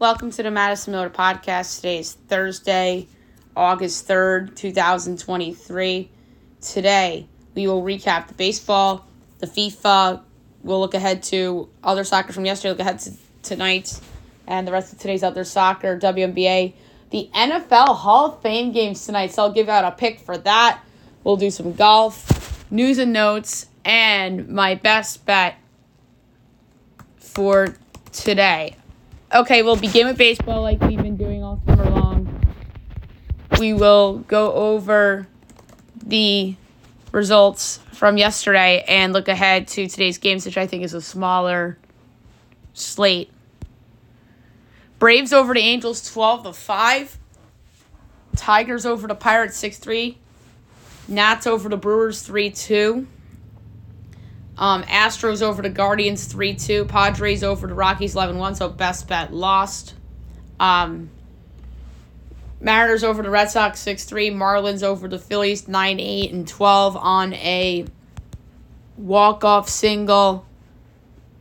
Welcome to the Madison Miller Podcast. Today is Thursday, August 3rd, 2023. Today, we will recap the baseball, the FIFA. We'll look ahead to other soccer from yesterday, look ahead to tonight, and the rest of today's other soccer, WNBA, the NFL Hall of Fame games tonight. So I'll give out a pick for that. We'll do some golf, news and notes, and my best bet for today. Okay, we'll begin with baseball like we've been doing all summer long. We will go over the results from yesterday and look ahead to today's games, which I think is a smaller slate. Braves over the Angels 12 to 5. Tigers over the Pirates 6 3. Nats over the Brewers 3 2. Um, Astros over the Guardians 3 2. Padres over the Rockies 11 1. So best bet lost. Um, Mariners over the Red Sox 6 3. Marlins over the Phillies 9 8 and 12 on a walk off single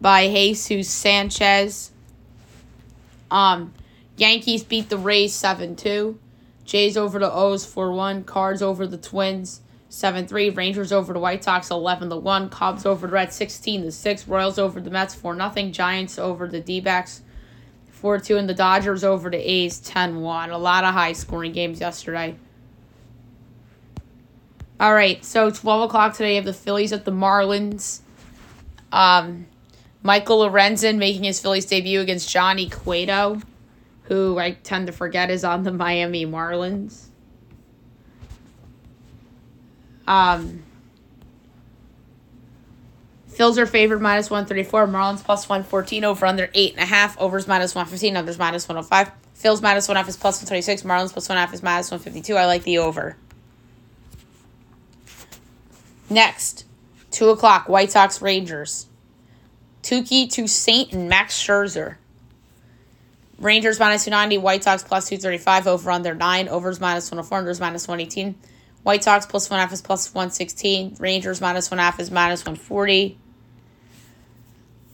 by Jesus Sanchez. Um, Yankees beat the Rays 7 2. Jays over the O's 4 1. Cards over the Twins 7 3. Rangers over the White Sox 11 to 1. Cubs over the Reds 16 to 6. Royals over the Mets 4 0. Giants over the D backs 4 2. And the Dodgers over the A's 10 1. A lot of high scoring games yesterday. All right, so 12 o'clock today, you have the Phillies at the Marlins. Um, Michael Lorenzen making his Phillies debut against Johnny Cueto, who I tend to forget is on the Miami Marlins. Um, Phils are favored minus 134. Marlins plus 114. Over under 8.5. Overs minus 115. Unders minus 105. Phils minus 1 half is plus 126. Marlins plus 1 half is minus 152. I like the over. Next, 2 o'clock, White Sox Rangers. Touki Toussaint and Max Scherzer. Rangers minus 290, White Sox plus 235, over under 9, overs minus 104, unders minus 118. White Sox plus 1 half is plus 116. Rangers minus 1 half is minus 140.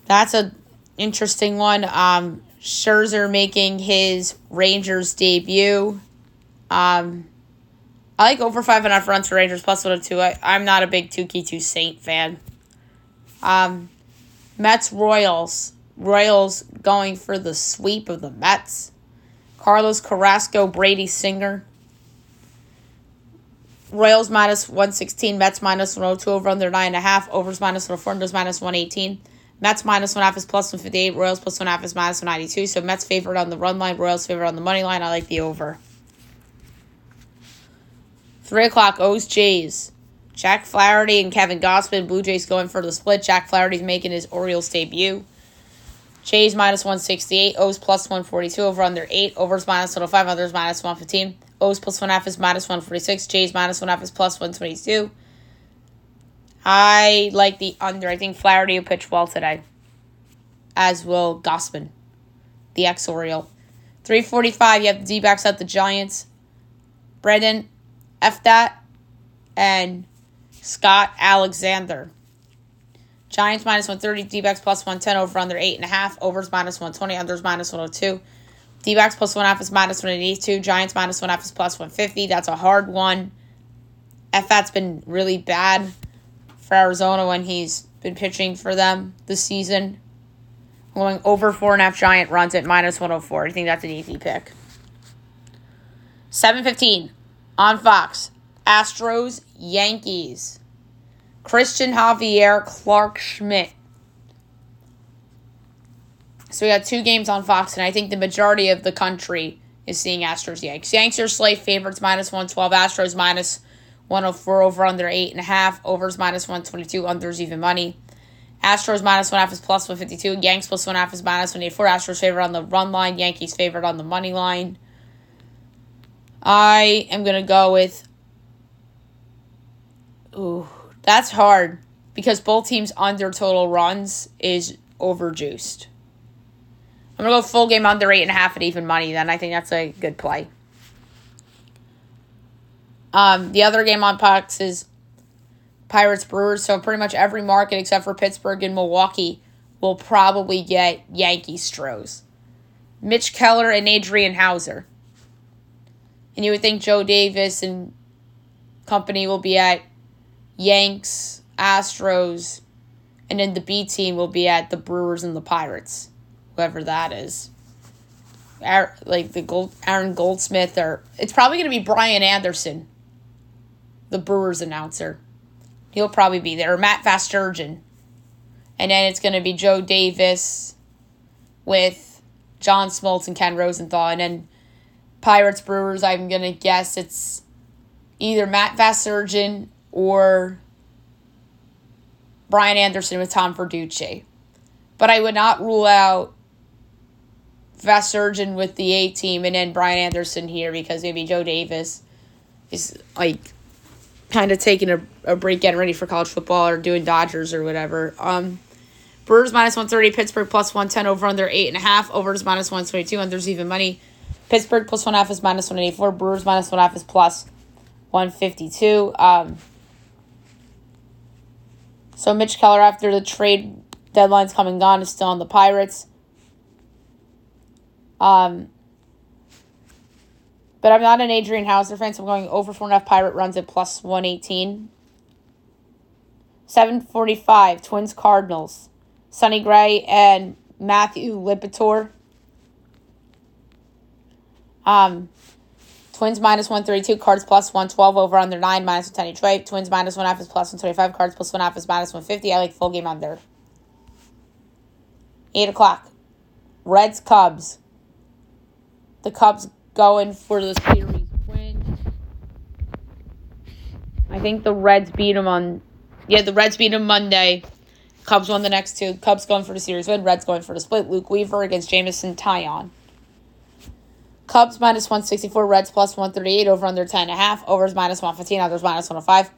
That's a interesting one. Um, Scherzer making his Rangers debut. Um, I like over five and a half runs for Rangers plus one or two. I, I'm not a big Touki Saint fan. Um, Mets Royals. Royals going for the sweep of the Mets. Carlos Carrasco, Brady Singer. Royals minus 116, Mets minus 102, over under 9.5, overs minus 104, unders minus 118. Mets minus 1 half is plus 158, Royals plus 1 half is minus 192. So Mets favored on the run line, Royals favored on the money line. I like the over. 3 o'clock, O's Jays. Jack Flaherty and Kevin Gausman, Blue Jays going for the split. Jack Flaherty's making his Orioles debut. Jays minus 168, O's plus 142, over under 8, overs minus 105, others minus 115. O's plus 1 half is minus 146, J's minus 1 half is plus 122. I like the under. I think Flaherty will pitch well today, as will Gausman, the ex Oriole. 345, you have the D backs at the Giants. Brendan, Pfaadt, and Scott Alexander. Giants minus 130, D backs plus 110, over under 8.5, overs minus 120, unders minus 102. D backs plus 1 half is minus 182, Giants minus 1 half is plus 150. That's a hard one. Pfaadt's been really bad for Arizona when he's been pitching for them this season. Going over 4.5 Giant runs at minus 104. I think that's an easy pick. 715 on Fox. Astros, Yankees. Christian Javier, Clarke Schmidt. So we got two games on Fox, and I think the majority of the country is seeing Astros Yanks. Yanks are slate favorites minus 112, Astros minus 104 over under 8.5, overs minus 122, unders even money. Astros minus 1 half is plus 152, Yanks plus 1 half is minus 184. Astros favored on the run line, Yankees favored on the money line. I am going to go with. Ooh, that's hard because both teams' under total runs is overjuiced. I'm gonna go full game under eight and a half at even money. Then I think that's a good play. Um, the other game on Fox is Pirates Brewers. So pretty much every market except for Pittsburgh and Milwaukee will probably get Yankee Stros. Mitch Keller and Adrian Houser. And you would think Joe Davis and company will be at Yanks, Astros, and then the B team will be at the Brewers and the Pirates, whoever that is. like the Gold, Aaron Goldsmith, or it's probably going to be Brian Anderson, the Brewers announcer. He'll probably be there, or Matt Vasgersian. And then it's going to be Joe Davis with John Smoltz and Ken Rosenthal. And then Pirates Brewers, I'm going to guess it's either Matt Vasgersian or Brian Anderson with Tom Verducci. But I would not rule out Vasgersian with the A team and then Brian Anderson here because maybe Joe Davis is like kind of taking a, a break, getting ready for college football or doing Dodgers or whatever. Um, Brewers minus 130, Pittsburgh plus 110 over under 8.5. Over is minus 122, unders even money. Pittsburgh plus 1 half is minus 184. Brewers minus 1 half is plus 152. Um, so Mitch Keller, after the trade deadline's coming gone, is still on the Pirates. Um, but I'm not an Adrian Houser fan, so I'm going over four and a half Pirate runs at plus 118. 745, Twins Cardinals. Sonny Gray and Matthew Liberatore. Um, Twins minus 132, Cards plus 112 over under 9, minus 110 each way. Twins minus 1 half is plus 125, Cards plus 1 half is minus 150. I like full game under. 8 o'clock. Reds Cubs. The Cubs going for the series win. I think the Reds beat them on. Yeah, the Reds beat them Monday. Cubs won the next two. Cubs going for the series win. Reds going for the split. Luke Weaver against Jameson Taillon. Cubs minus 164, Reds plus 138, over under 10.5, overs minus 115, others minus 105.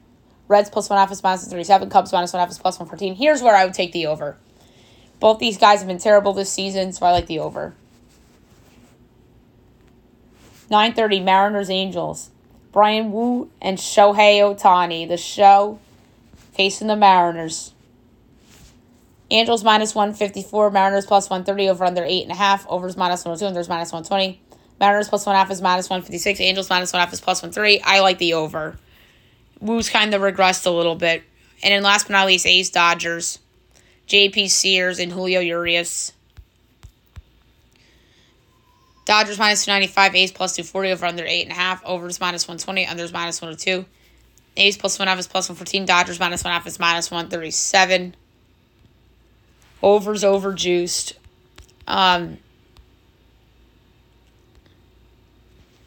Reds plus 1 half is minus 37, Cubs minus 1 half is plus 114. Here's where I would take the over. Both these guys have been terrible this season, so I like the over. 9.30, Mariners Angels. Bryan Woo and Shohei Ohtani. The show facing the Mariners. Angels minus 154, Mariners plus 130, over under 8.5, overs minus 102, unders minus 120. Mariners plus one half is minus 156. Angels minus one half is plus 130. I like the over. Woo's kind of regressed a little bit. And then last but not least, A's Dodgers. JP Sears and Julio Urias. Dodgers minus 295, A's plus 240 over under 8.5. Overs minus 120, unders minus 102. A's plus 1 half is plus 114. Dodgers minus 1 half is minus 137. Overs overjuiced. Um,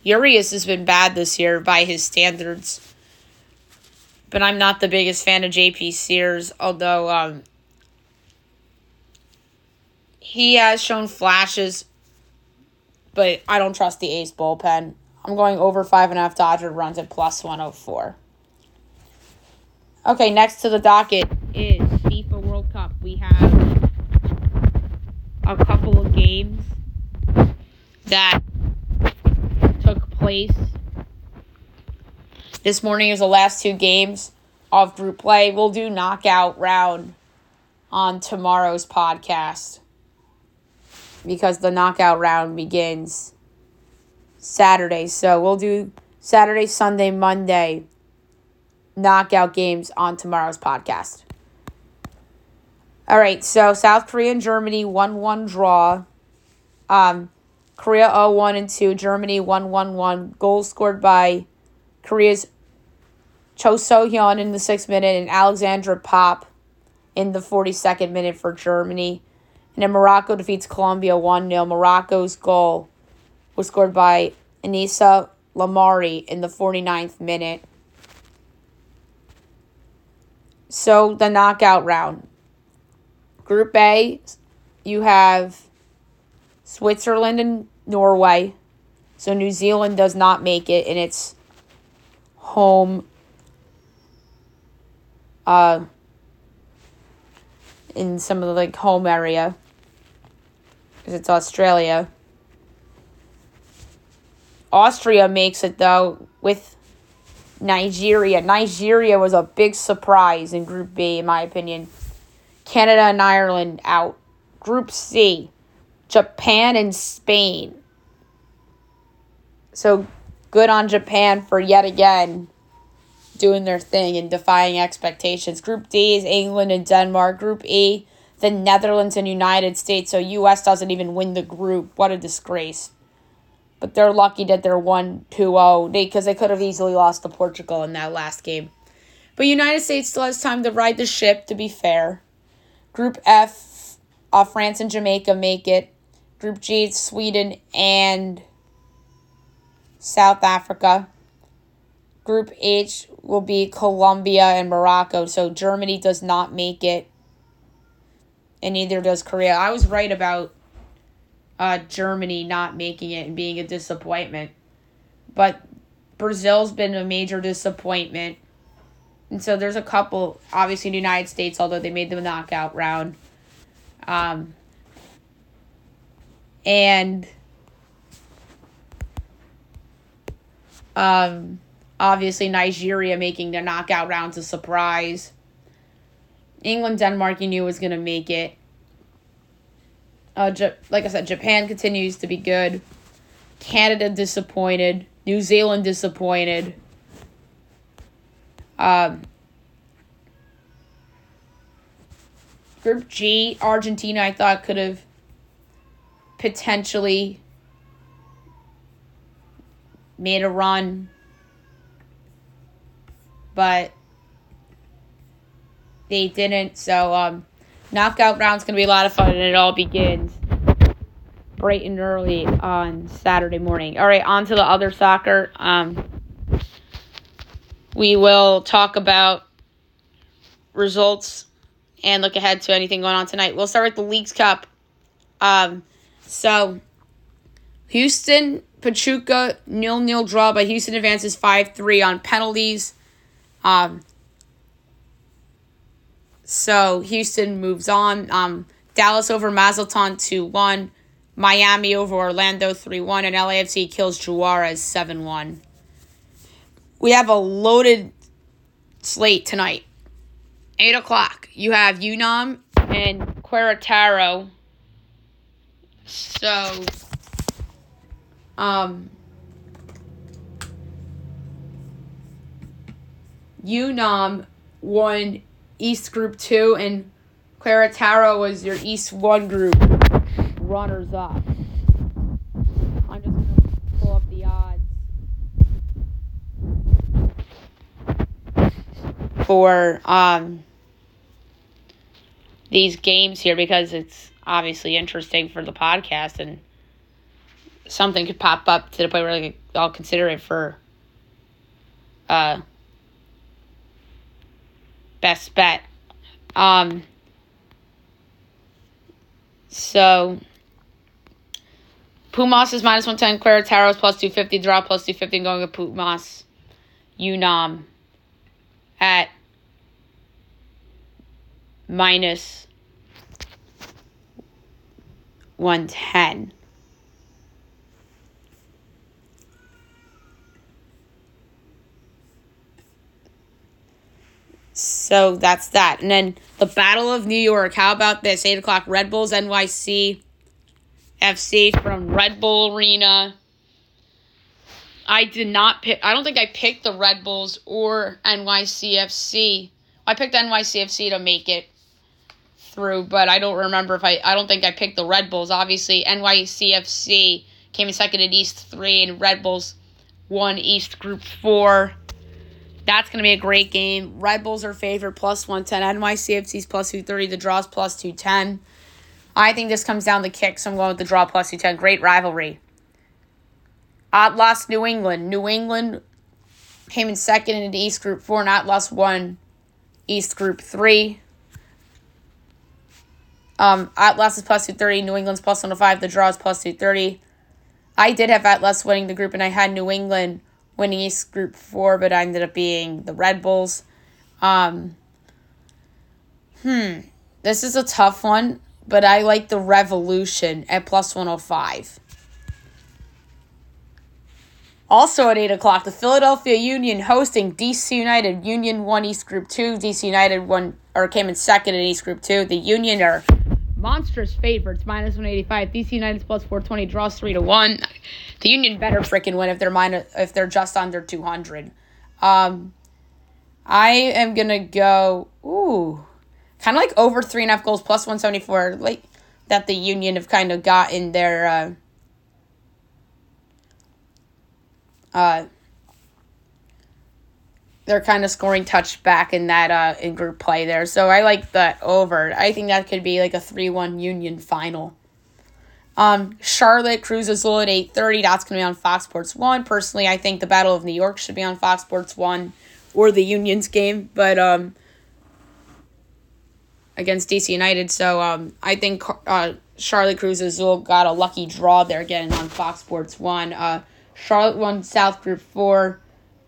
Urias has been bad this year by his standards. But I'm not the biggest fan of JP Sears, although um, he has shown flashes, but I don't trust the A's bullpen. I'm going over five and a half Dodger runs at plus 104. Okay, next to the docket is FIFA World Cup. We have a couple of games that took place. This morning is the last two games of group play. We'll do knockout round on tomorrow's podcast because the knockout round begins Saturday. So we'll do Saturday, Sunday, Monday knockout games on tomorrow's podcast. All right, so South Korea and Germany 1 1 draw. Um, Korea 0 1 and 2, Germany 1 1 1. Goals scored by Korea's Cho So Hyun in the sixth minute and Alexandra Popp in the 42nd minute for Germany. And then Morocco defeats Colombia 1 0. Morocco's goal was scored by Anissa Lahmari in the 49th minute. So the knockout round. Group A, you have Switzerland and Norway. So New Zealand does not make it in its home uh in some of the like home area because it's Australia. Austria makes it though with Nigeria. Nigeria was a big surprise in Group B, in my opinion. Canada and Ireland out. Group C Japan and Spain. So good on Japan for yet again doing their thing and defying expectations. Group D is England and Denmark. Group E, the Netherlands and United States. So US doesn't even win the group. What a disgrace. But they're lucky that they're 1 2 0 because they could have easily lost to Portugal in that last game. But United States still has time to ride the ship, to be fair. Group F, uh, France and Jamaica make it. Group G, Sweden and South Africa. Group H will be Colombia and Morocco. So Germany does not make it, and neither does Korea. I was right about uh, Germany not making it and being a disappointment, but Brazil's been a major disappointment. And so there's a couple, obviously, in the United States, although they made the knockout round. Um, and um, obviously, Nigeria making the knockout rounds a surprise. England, Denmark, you knew was going to make it. Uh, like I said, Japan continues to be good. Canada disappointed. New Zealand disappointed. Um, Group G, Argentina, I thought could have potentially made a run, but they didn't. So, um, knockout round's gonna be a lot of fun, and it all begins bright and early on Saturday morning. All right, on to the other soccer. Um, we will talk about results and look ahead to anything going on tonight. We'll start with the Leagues Cup. Um, so, Houston, Pachuca, nil nil draw, but Houston advances 5 3 on penalties. Um, so, Houston moves on. Um, Dallas over Mazatlan 2 1. Miami over Orlando 3 1. And LAFC kills Juarez 7 1 we have a loaded slate tonight. 8 o'clock. You have UNAM and Querétaro. So, um, UNAM won East Group 2, and Querétaro was your East 1 group runners up. I'm just going to pull up the odds for um, these games here because it's obviously interesting for the podcast and something could pop up to the point where I'll consider it for uh, best bet. Um, so Pumas is minus 110, Querétaro is plus 250, draw plus 250, going with Pumas. UNAM at minus 110. So that's that. And then the Battle of New York. How about this? 8 o'clock Red Bulls NYC FC from Red Bull Arena. I did not pick. I don't think I picked the Red Bulls or NYCFC. I picked NYCFC to make it through, but I don't remember if I. I don't think I picked the Red Bulls. Obviously, NYCFC came in second in East three, and Red Bulls won East Group four. That's going to be a great game. Red Bulls are favored plus 110. NYCFC's plus 230. The draw's plus 210. I think this comes down to kicks. I'm going with the draw plus 210. Great rivalry. Atlas, New England. New England came in second in the East Group 4, and Atlas won East Group 3. Um, Atlas is plus 230, New England's plus 105, the draw is plus 230. I did have Atlas winning the group, and I had New England winning East Group 4, but I ended up being the Red Bulls. Um, hmm, this is a tough one, but I like the Revolution at plus 105. Also at 8 o'clock, the Philadelphia Union hosting DC United. Union won East Group 2. DC United won or came in second in East Group 2. The Union are monstrous favorites, minus 185. DC United's plus 420, draws 3 to 1. The Union better freaking win if they're minus, if they're just under 200. Um, I am to go, ooh, kind of like over 3.5 goals, plus 174. Like, that the Union have kind of got in their, uh, uh, they're kind of scoring touch back in that uh in group play there. So I like that over. I think that could be like a 3-1 Union final. Um, Charlotte Cruz Azul at 8:30. That's going to be on Fox Sports 1. Personally, I think the Battle of New York should be on Fox Sports 1 or the Union's game, but um against DC United. So um I think uh Charlotte Cruz Azul got a lucky draw there getting on Fox Sports 1. Uh Charlotte won South Group 4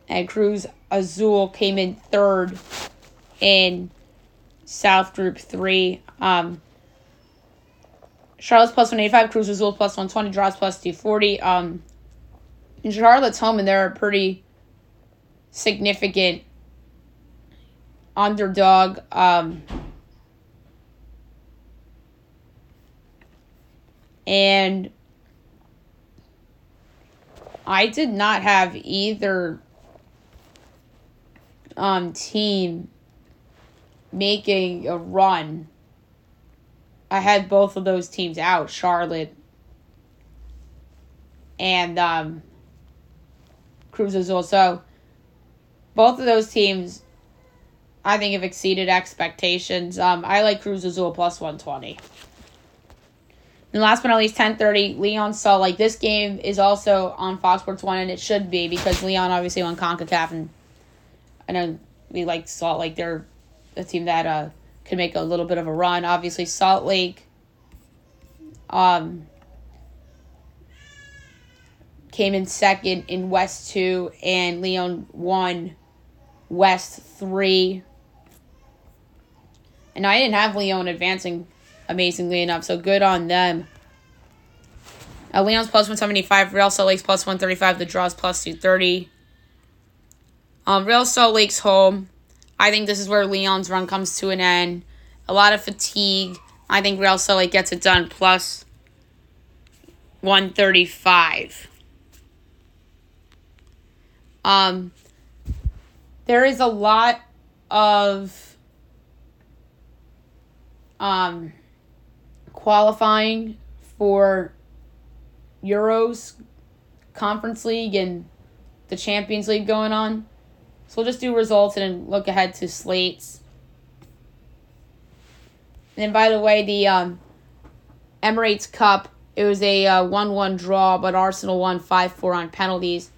and Cruz Azul came in third in South Group 3. Um, Charlotte's plus 185, Cruz Azul plus 120, draws plus 240. Um, Charlotte's home, and they're a pretty significant underdog. Um, and I did not have either um, team making a run. I had both of those teams out, Charlotte and um, Cruz Azul. So both of those teams, I think, have exceeded expectations. Um, I like Cruz Azul plus 120. And last but not least, 10:30, Leon Salt Lake. This game is also on Fox Sports One, and it should be because Leon obviously won Concacaf and I know we like Salt Lake. They're a team that uh can make a little bit of a run. Obviously, Salt Lake um came in second in West two, and Leon won West three. And I didn't have Leon advancing amazingly enough, so good on them. Uh, Leon's plus 175, Real Salt Lake's plus 135, the draw's plus 230. Um, Real Salt Lake's home. I think this is where Leon's run comes to an end. A lot of fatigue. I think Real Salt Lake gets it done plus 135. Um, there is a lot of um, qualifying for Euros, Conference League, and the Champions League going on. So we'll just do results and look ahead to slates. And then, by the way, the um, Emirates Cup, it was a uh, 1 1 draw, but Arsenal won 5 4 on penalties.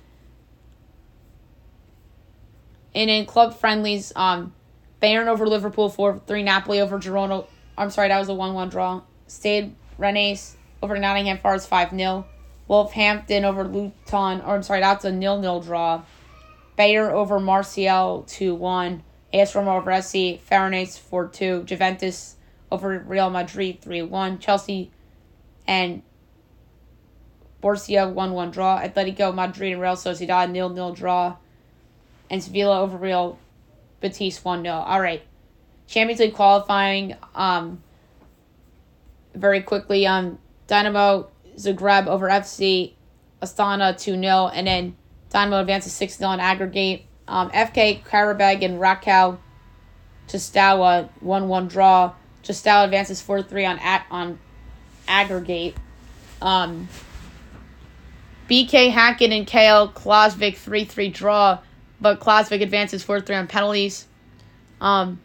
And in club friendlies, um, Bayern over Liverpool 4 3, Napoli over Girona. I'm sorry, that was a 1 1 draw. Stade Rennes over Nottingham Forest 5 0. Wolverhampton over Luton, or I'm sorry, that's a nil nil draw. Bayer over Marseille 2 1. AS Roma over SC. Fahrenheit 4 2. Juventus over Real Madrid 3 1. Chelsea and Borussia 1 1 draw. Atletico Madrid and Real Sociedad 0 0 draw. And Sevilla over Real Betis 1 0. All right. Champions League qualifying. Um, very quickly. Um, Dynamo Zagreb over FC Astana 2 0. And then Dynamo advances 6 0 on aggregate. Um, FK Qarabag and Rakow Chistawa 1 1 draw. Chistawa advances 4 3 on, at, on aggregate. Um, BK Hackett and KL Klaksvik 3 3 draw, but Klaksvik advances 4 3 on penalties. Um,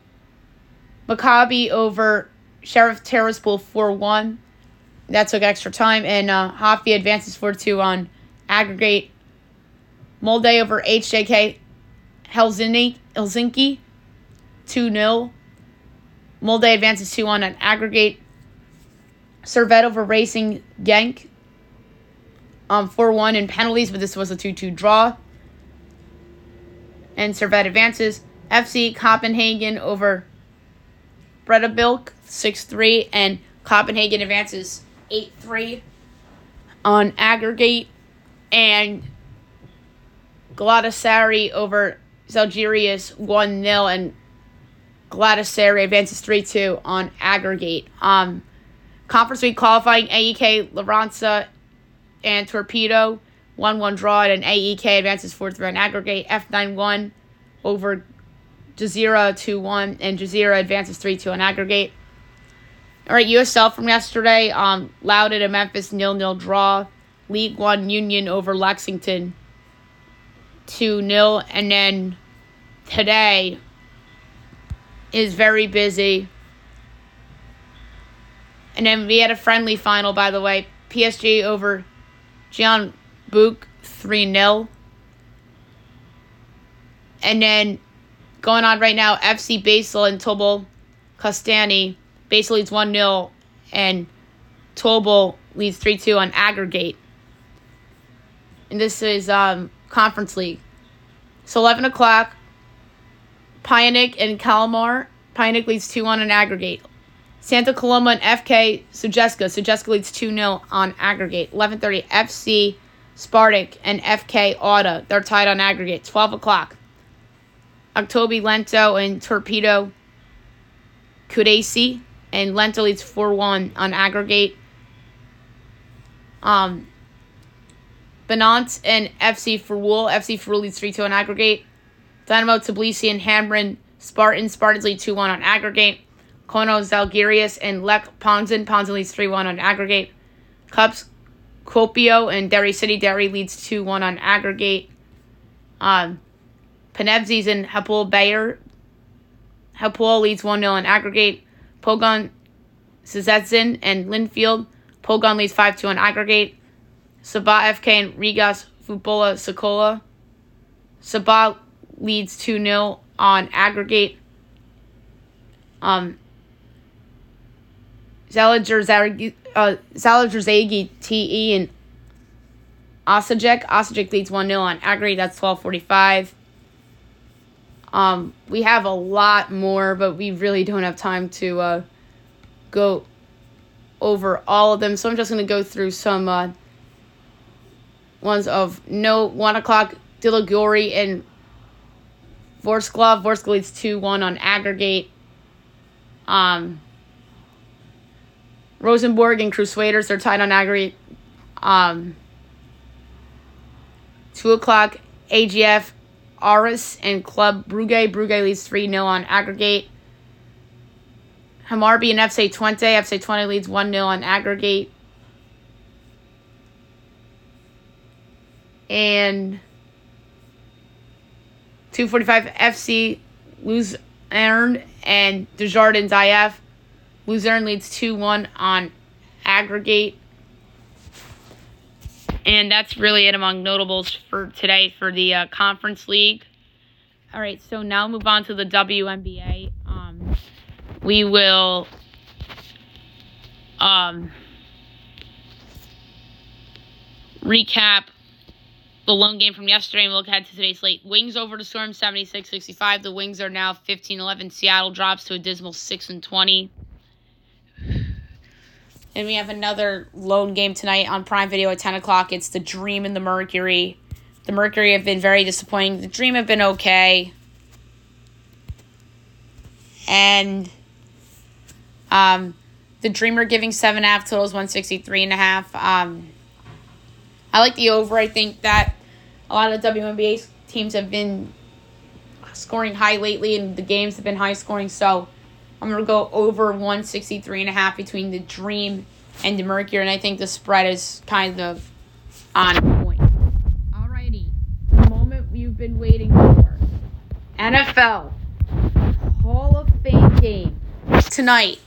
Maccabi over Sheriff Tiraspol 4 1. That took extra time. And uh, Hafi advances 4 2 on aggregate. Molde over HJK Helsinki, Helsinki 2 0. Molde advances 2 1 on aggregate. Servette over Racing Genk um, 4 1 in penalties, but this was a 2 2 draw. And Servette advances. FC Copenhagen over Breidablik 6 3. And Copenhagen advances 8 3 on aggregate. And Galatasaray over Zalgiris 1 0. And Galatasaray advances 3 2 on aggregate. Um, conference week qualifying AEK, Laranza, and Torpedo 1 1 draw, and AEK advances fourth round aggregate. F9 1 over Jazeera 2 1, and Jazeera advances 3 2 on aggregate. All right, USL from yesterday. Um, Loudoun and Memphis nil nil draw. League One Union over Lexington 2 0. And then today is very busy. And then we had a friendly final, by the way. PSG over Book 3 0. And then going on right now, FC Basel and Tobol Kostanay. Basel leads 1 0, and Tobol leads 3 2 on aggregate. And this is um, Conference League. So 11 o'clock, Pyunik and Kalmar. Pyunik leads 2 1 on aggregate. Santa Coloma and FK Sutjeska. Sutjeska leads 2 0 on aggregate. 11.30 FC Spartak and FK Auda. They're tied on aggregate. 12 o'clock. Octobi Lento and Torpedo Kutaisi. And Lento leads 4 1 on aggregate. Um, Benant and FC Ferwool. FC Ferwool leads 3 2 on aggregate. Dynamo Tbilisi and Hamrin Spartan. Spartans lead 2 1 on aggregate. Kono Zalgiris and Lech Ponzin. Ponzin leads 3 1 on aggregate. KuPS Kuopio and Derry City. Derry leads 2 1 on aggregate. Um, Panevzis and Hapoel Bayer. Hapoel leads 1 0 on aggregate. Pogon Szczecin and Linfield. Pogon leads 5 2 on aggregate. Sabah FK and Rigas Futbola Sokola. Sabah leads 2 0 on aggregate. Um, Zalajer uh, Zalajerzagi TE and Osijek. Osijek leads 1 0 on aggregate. That's 1245. Um, we have a lot more, but we really don't have time to uh, go over all of them. So I'm just going to go through some uh, ones of no 1 o'clock. Dila Gori and Vorskla. Vorskla leads 2 1 on aggregate. Um, Rosenborg and Crusaders are tied on aggregate. Um, 2 o'clock, AGF, Aris, and Club Brugge. Brugge leads 3 0 on aggregate. Hammarby and FC Twente. FC Twente leads 1 0 on aggregate. And 245 FC Luzern and Djurgårdens IF. Luzern leads 2 1 on aggregate. And that's really it among notables for today for the uh, Conference League. All right, so now move on to the WNBA. Um, we will um, recap the lone game from yesterday and we'll look ahead to today's slate. Wings over to Storm 76 65. The Wings are now 15 11. Seattle drops to a dismal 6 and 20. And we have another lone game tonight on Prime Video at 10 o'clock. It's the Dream and the Mercury. The Mercury have been very disappointing. The Dream have been okay. And um, the Dreamer giving 7.5 totals, 163.5. Um, I like the over. I think that a lot of WNBA teams have been scoring high lately, and the games have been high scoring. So I'm going to go over 163 and a half between the Dream and the Mercury, and I think the spread is kind of on point. Alrighty, the moment we've been waiting for. NFL Hall of Fame game tonight,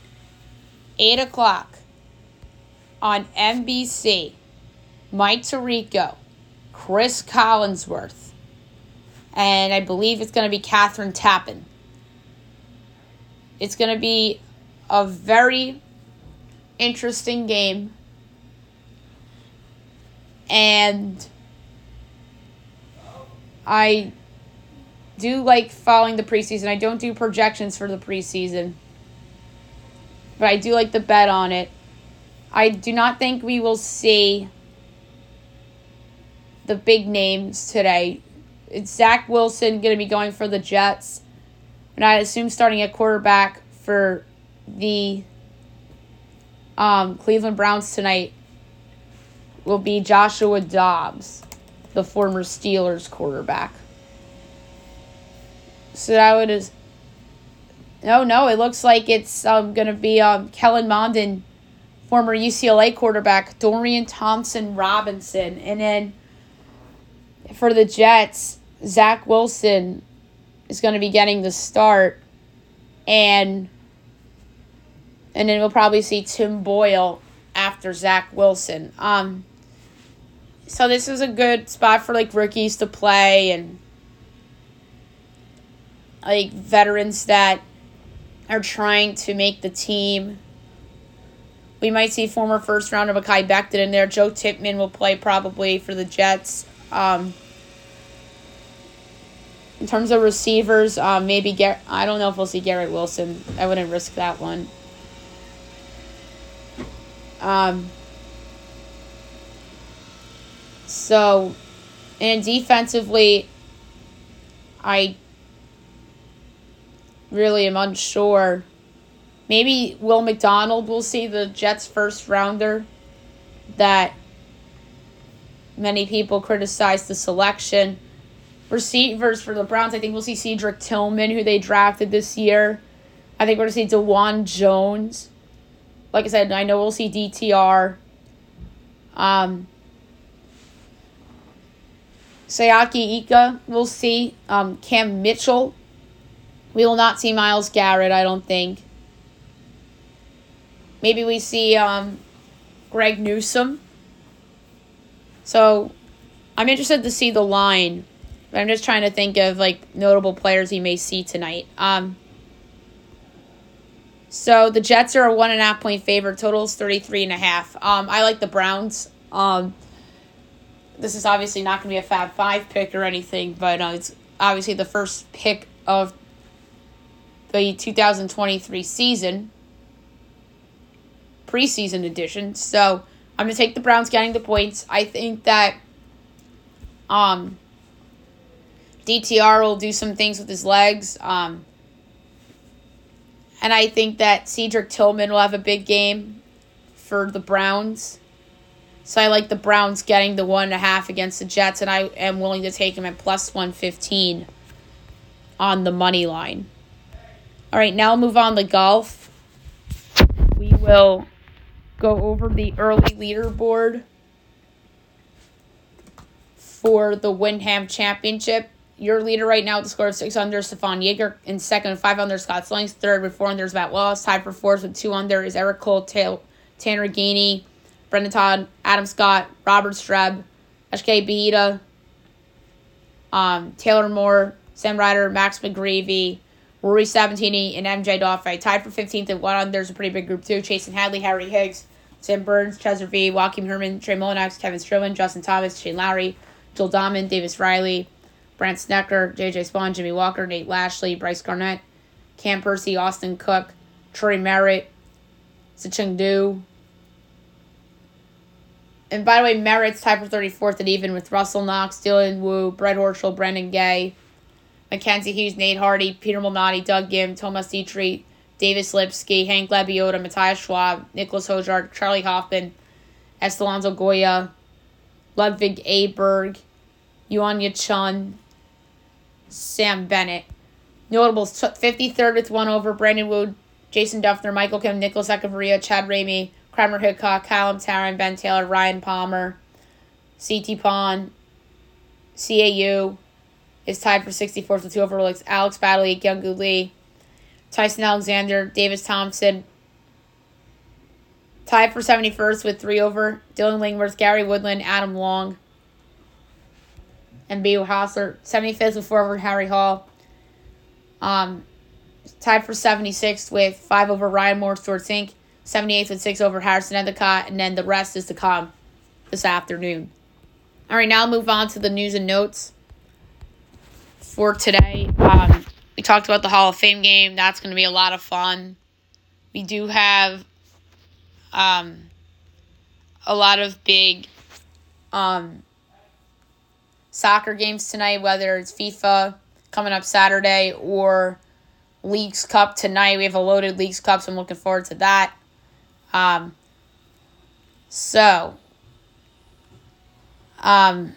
8 o'clock on NBC. Mike Tirico, Cris Collinsworth, and I believe it's going to be Kathryn Tappen. It's going to be a very interesting game. And I do like following the preseason. I don't do projections for the preseason. But I do like the bet on it. I do not think we will see the big names today. It's Zach Wilson going to be going for the Jets. And I assume starting at quarterback for the um, Cleveland Browns tonight will be Joshua Dobbs, the former Steelers quarterback. So that would is. No, no, it looks like it's um, going to be um, Kellen Mond, former UCLA quarterback, Dorian Thompson Robinson. And then for the Jets, Zach Wilson is going to be getting the start. And and then we'll probably see Tim Boyle after Zach Wilson. Um, so this is a good spot for like rookies to play and like veterans that are trying to make the team. We might see former first rounder Mekhi Becton in there. Joe Tippmann will play probably for the Jets. Um, in terms of receivers, um, maybe Gar- I don't know if we'll see Garrett Wilson. I wouldn't risk that one. Um, so, and defensively, I really am unsure. Maybe Will McDonald will see the Jets' first rounder that many people criticize the selection. Receivers for the Browns, I think we'll see Cedric Tillman, who they drafted this year. I think we're going to see Dawand Jones. Like I said, I know we'll see DTR. Um, Siaki Ika, we'll see. Um, Cam Mitchell. We will not see Myles Garrett, I don't think. Maybe we see um, Greg Newsome. So I'm interested to see the line. But I'm just trying to think of like notable players he may see tonight. Um, so the Jets are a one and a half point favorite. Total is 33 and a half. Um, I like the Browns. Um, this is obviously not going to be a Fab Five pick or anything, but uh, it's obviously the first pick of the 2023 season, preseason edition. So I'm to take the Browns getting the points. I think that um, DTR will do some things with his legs. Um, and I think that Cedric Tillman will have a big game for the Browns. So I like the Browns getting the one and a half against the Jets, and I am willing to take them at plus 115 on the money line. All right, now move on to golf. We will go over the early leaderboard for the Wyndham Championship. Your leader right now with the score of 6 under, Stephan Jaeger. In second 5 under, Scott Stallings. Third with 4 under is Matt Wallace. Tied for fourth with 2 under is Eric Cole, Tanner Gainey, Brendon Todd, Adam Scott, Robert Streb, HK Bahita, um, Taylor Moore, Sam Ryder, Max McGreevy, Rory Sabbatini, and MJ Daffue Tied for 15th and 1 under. There's a pretty big group too. Chesson Hadley, Harry Higgs, Sam Burns, Chester V, Joaquin Herman, Trey Mullinax, Kevin Streelman, Justin Thomas, Shane Lowry, Joel Dahmen, Davis Riley, Brandt Snedeker, JJ Spaun, Jimmy Walker, Nate Lashley, Bryce Garnett, Cam Percy, Austin Cook, Troy Merritt, Sicheng Du. And by the way, Merritt's tied for 34th and even with Russell Knox, Dylan Wu, Brett Horschel, Brendan Gay, Mackenzie Hughes, Nate Hardy, Peter Malnati, Doug Ghim, Thomas Dietrich, Davis Lipsky, Hank Lebioda, Matthias Schwab, Nicholas Hojard, Charlie Hoffman, Estelonzo Goya, Ludvig Aberg, Yuanya Chun, Sam Bennett. Notables 53rd with one over Brandon Wood, Jason Dufner, Michael Kim, Nicholas Echavarria, Chad Ramey, Kramer Hickok, Callum Tarren, Ben Taylor, Ryan Palmer, CT Pan, CAU is tied for 64th with two over Alex, Badley, Youngu Lee, Tyson Alexander, Davis Thompson, tied for 71st with three over Dylan Lingworth, Gary Woodland, Adam Long, and B. Hassler. 75th with four over Harry Hall. Um, tied for 76th with five over Ryan Moore, Stewart Cink. 78th with six over Harrison Endicott. And then the rest is to come this afternoon. All right, now I'll move on to the news and notes for today. Um, we talked about the Hall of Fame game. That's going to be a lot of fun. We do have um, a lot of big um, soccer games tonight, whether it's FIFA coming up Saturday or Leagues Cup tonight. We have a loaded Leagues Cup, so I'm looking forward to that. Um, So, um,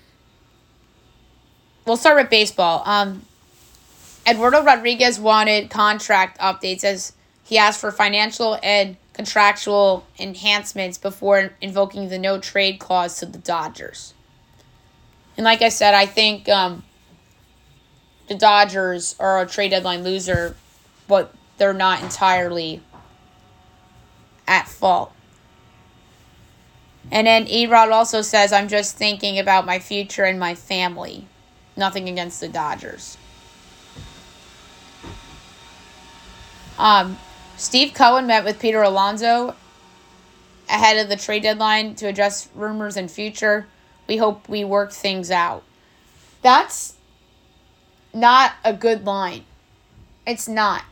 we'll start with baseball. Um, Eduardo Rodriguez wanted contract updates as he asked for financial and contractual enhancements before invoking the no trade clause to the Dodgers. And like I said, I think um, the Dodgers are a trade deadline loser, but they're not entirely at fault. And then Erod also says, I'm just thinking about my future and my family. Nothing against the Dodgers. Um, Steve Cohen met with Peter Alonso ahead of the trade deadline to address rumors and future. We hope we work things out. That's not a good line. It's not.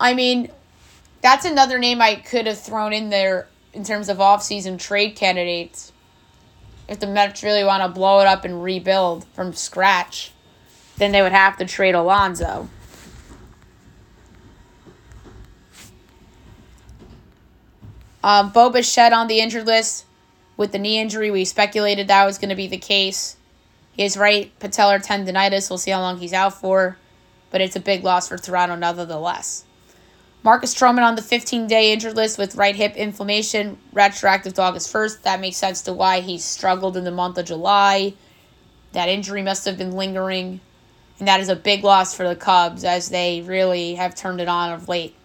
I mean, that's another name I could have thrown in there in terms of off-season trade candidates. If the Mets really want to blow it up and rebuild from scratch, then they would have to trade Alonso. Um, Bo Bichette on the injured list with the knee injury. We speculated that was going to be the case. He has right patellar tendonitis. We'll see how long he's out for, but it's a big loss for Toronto nonetheless. Marcus Stroman on the 15 day injured list with right hip inflammation, retroactive to August 1st. That makes sense to why he struggled in the month of July. That injury must have been lingering. And that is a big loss for the Cubs as they really have turned it on of late.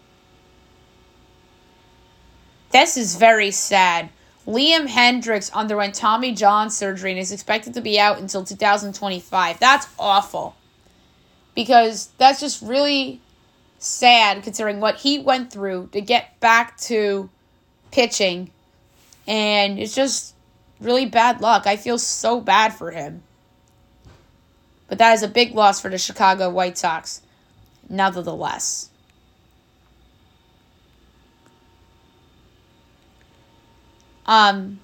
This is very sad. Liam Hendriks underwent Tommy John surgery and is expected to be out until 2025. That's awful. Because that's just really sad considering what he went through to get back to pitching. And it's just really bad luck. I feel so bad for him. But that is a big loss for the Chicago White Sox, nevertheless. Um,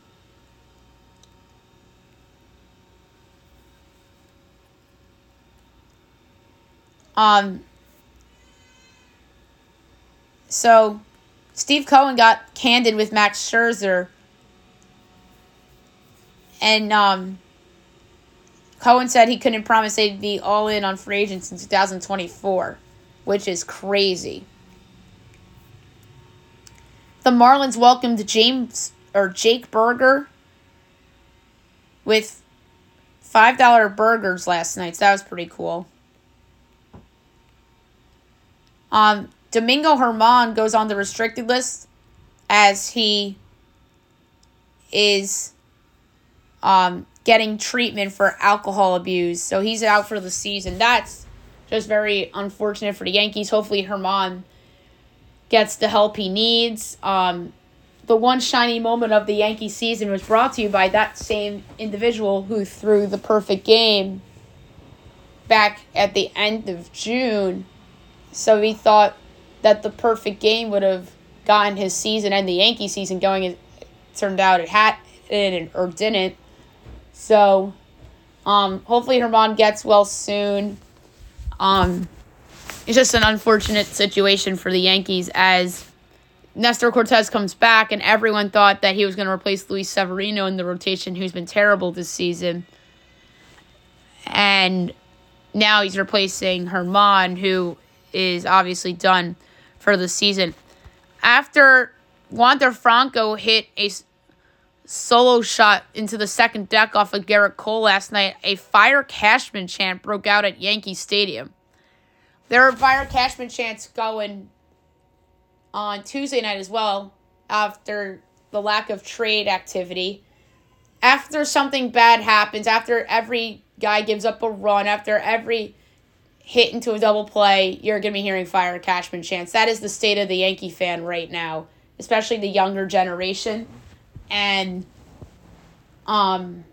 um, so, Steve Cohen got candid with Max Scherzer. And um, Cohen said he couldn't promise they'd be all in on free agents in 2024, which is crazy. The Marlins welcomed James or Jake Burger with $5 burgers last night. So that was pretty cool. Um, Domingo Germán goes on the restricted list as he is um, getting treatment for alcohol abuse. So he's out for the season. That's just very unfortunate for the Yankees. Hopefully, Herman gets the help he needs. Um, the one shiny moment of the Yankee season was brought to you by that same individual who threw the perfect game back at the end of June. So we thought that the perfect game would have gotten his season and the Yankee season going. It turned out it had it or didn't. So, um, hopefully Germán gets well soon. Um, it's just an unfortunate situation for the Yankees as Nestor Cortes comes back, and everyone thought that he was going to replace Luis Severino in the rotation, who's been terrible this season. And now he's replacing Germán, who is obviously done for the season. After Wander Franco hit a solo shot into the second deck off of Gerrit Cole last night, a Fire Cashman chant broke out at Yankee Stadium. There are Fire Cashman chants going on Tuesday night as well after the lack of trade activity. After something bad happens, after every guy gives up a run, after every hit into a double play, you're going to be hearing Fire Cashman chants. That is the state of the Yankee fan right now, especially the younger generation. And um,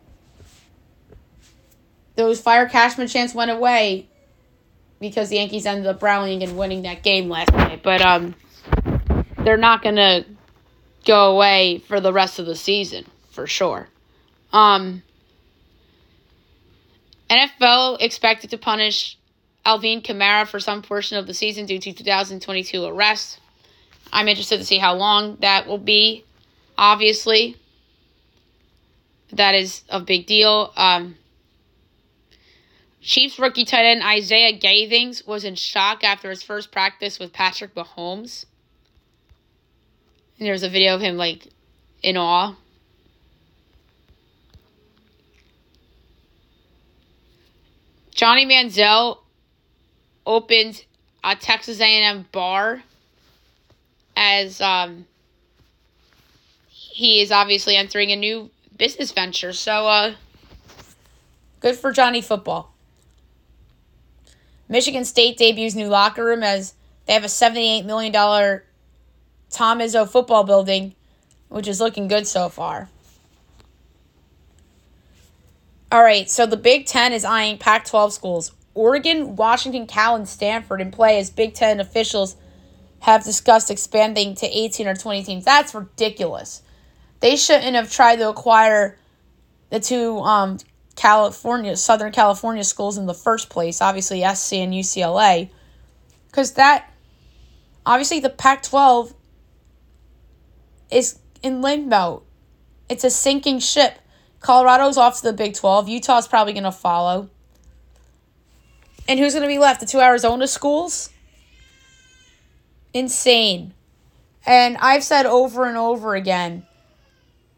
those Fire Cashman chants went away because the Yankees ended up rallying and winning that game last night. But um, they're not going to go away for the rest of the season, for sure. Um, NFL expected to punish Alvin Kamara for some portion of the season due to 2022 arrest. I'm interested to see how long that will be. Obviously, that is a big deal. Um, Chiefs rookie tight end Izaiah Gathings was in shock after his first practice with Patrick Mahomes. And there's a video of him like in awe. Johnny Manziel opened a Texas A&M bar as um, he is obviously entering a new business venture. So uh, good for Johnny Football. Michigan State debuts new locker room as they have a $78 million Tom Izzo football building, which is looking good so far. All right, so the Big Ten is eyeing Pac 12 schools. Oregon, Washington, Cal, and Stanford in play as Big Ten officials have discussed expanding to 18 or 20 teams. That's ridiculous. They shouldn't have tried to acquire the two um, California, Southern California schools in the first place, obviously SC and UCLA, because that, obviously, the Pac 12 is in limbo. It's a sinking ship. Colorado's off to the Big 12. Utah's probably going to follow. And who's going to be left? The two Arizona schools? Insane. And I've said over and over again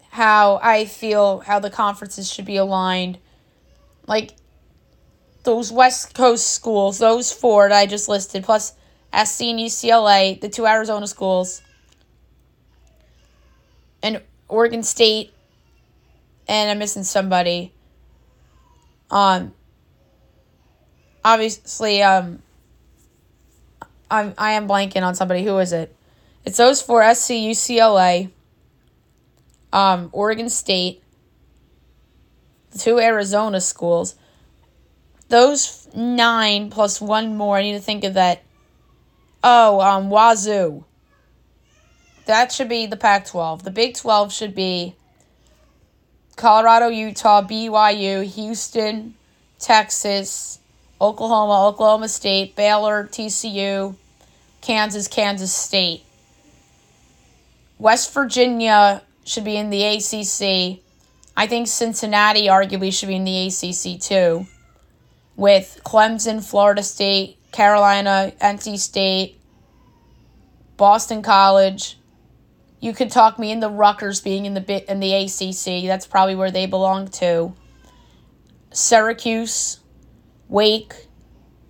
how I feel how the conferences should be aligned like those West Coast schools, those four that I just listed, plus SC and UCLA, the two Arizona schools, and Oregon State, and I'm missing somebody. Um, obviously, um, I'm I am blanking on somebody. Who is it? It's those four: SC, UCLA, um, Oregon State, two Arizona schools. Those nine plus one more, I need to think of that. Oh, um, Wazoo. That should be the Pac 12. The Big 12 should be Colorado, Utah, BYU, Houston, Texas, Oklahoma, Oklahoma State, Baylor, TCU, Kansas, Kansas State. West Virginia should be in the ACC. I think Cincinnati arguably should be in the ACC too, with Clemson, Florida State, Carolina, NC State, Boston College. You could talk me into the Rutgers being in the in the ACC. That's probably where they belong to. Syracuse, Wake,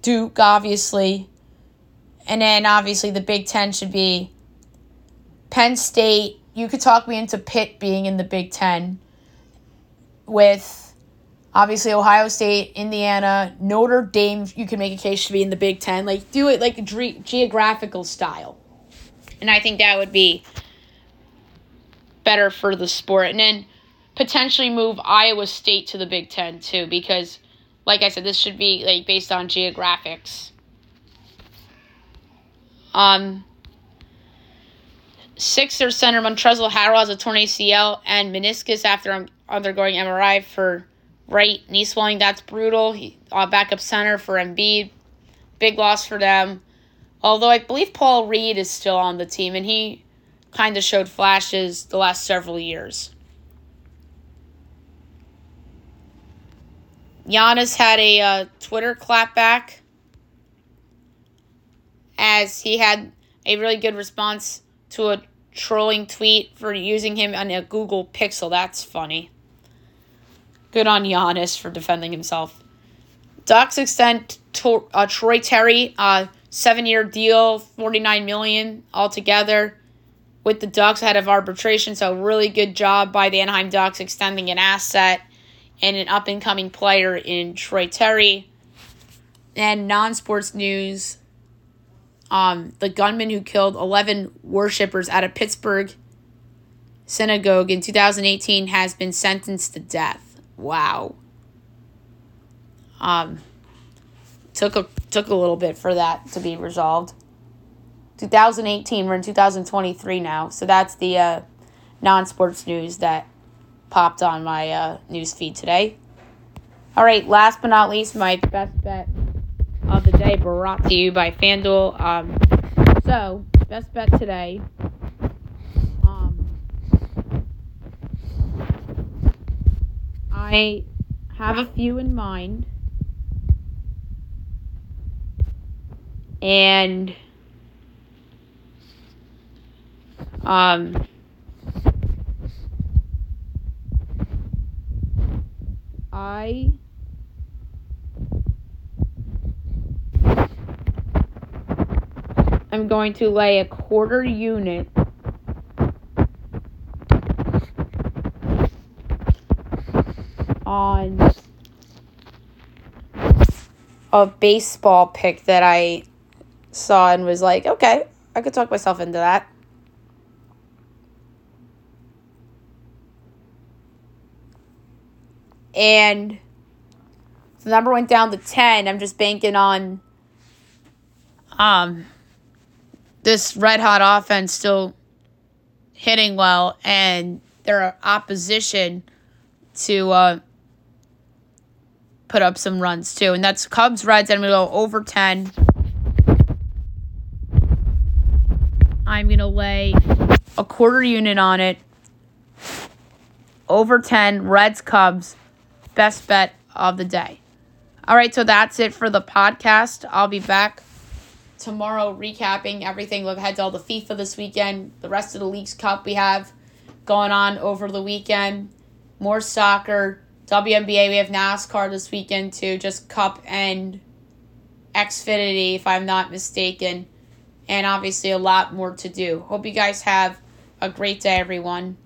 Duke, obviously, and then obviously the Big Ten should be Penn State. You could talk me into Pitt being in the Big Ten with obviously Ohio State, Indiana, Notre Dame. You can make a case to be in the Big Ten. Like do it like geographical style, and I think that would be better for the sport. And then potentially move Iowa State to the Big Ten too, because like I said, this should be like based on geographics. Um. Sixer center Montrezl Harrell has a torn ACL and meniscus after undergoing MRI for right knee swelling. That's brutal. He uh, backup center for Embiid. Big loss for them. Although I believe Paul Reed is still on the team, and he kind of showed flashes the last several years. Giannis had a uh, Twitter clapback as he had a really good response to a trolling tweet for using him on a Google Pixel. That's funny. Good on Giannis for defending himself. Ducks extend to, uh, Troy Terry, uh, seven-year deal, forty-nine million altogether, with the Ducks ahead of arbitration. So really good job by the Anaheim Ducks extending an asset and an up-and-coming player in Troy Terry. And non-sports news, um, the gunman who killed 11 worshippers at a Pittsburgh synagogue in 2018 has been sentenced to death. Wow. Um, took a took a little bit for that to be resolved. 2018, we're in 2023 now, so that's the uh, non-sports news that popped on my uh, news feed today. All right, last but not least, my best bet of the day brought to you by FanDuel. Um, so, best bet today. Um, I have a few in mind. And um I am going to lay a quarter unit on a baseball pick that I saw and was like, okay, I could talk myself into that. And the number went down to 10. I'm just banking on um this red hot offense still hitting well and their opposition to uh, put up some runs too. And that's Cubs Reds. I'm going to go over 10. I'm going to lay a quarter unit on it. Over 10. Reds Cubs. Best bet of the day. All right, so that's it for the podcast. I'll be back tomorrow recapping everything. Look ahead to all the FIFA this weekend, the rest of the Leagues Cup we have going on over the weekend, more soccer, WNBA. We have NASCAR this weekend too, just Cup and Xfinity, if I'm not mistaken, and obviously a lot more to do. Hope you guys have a great day, everyone.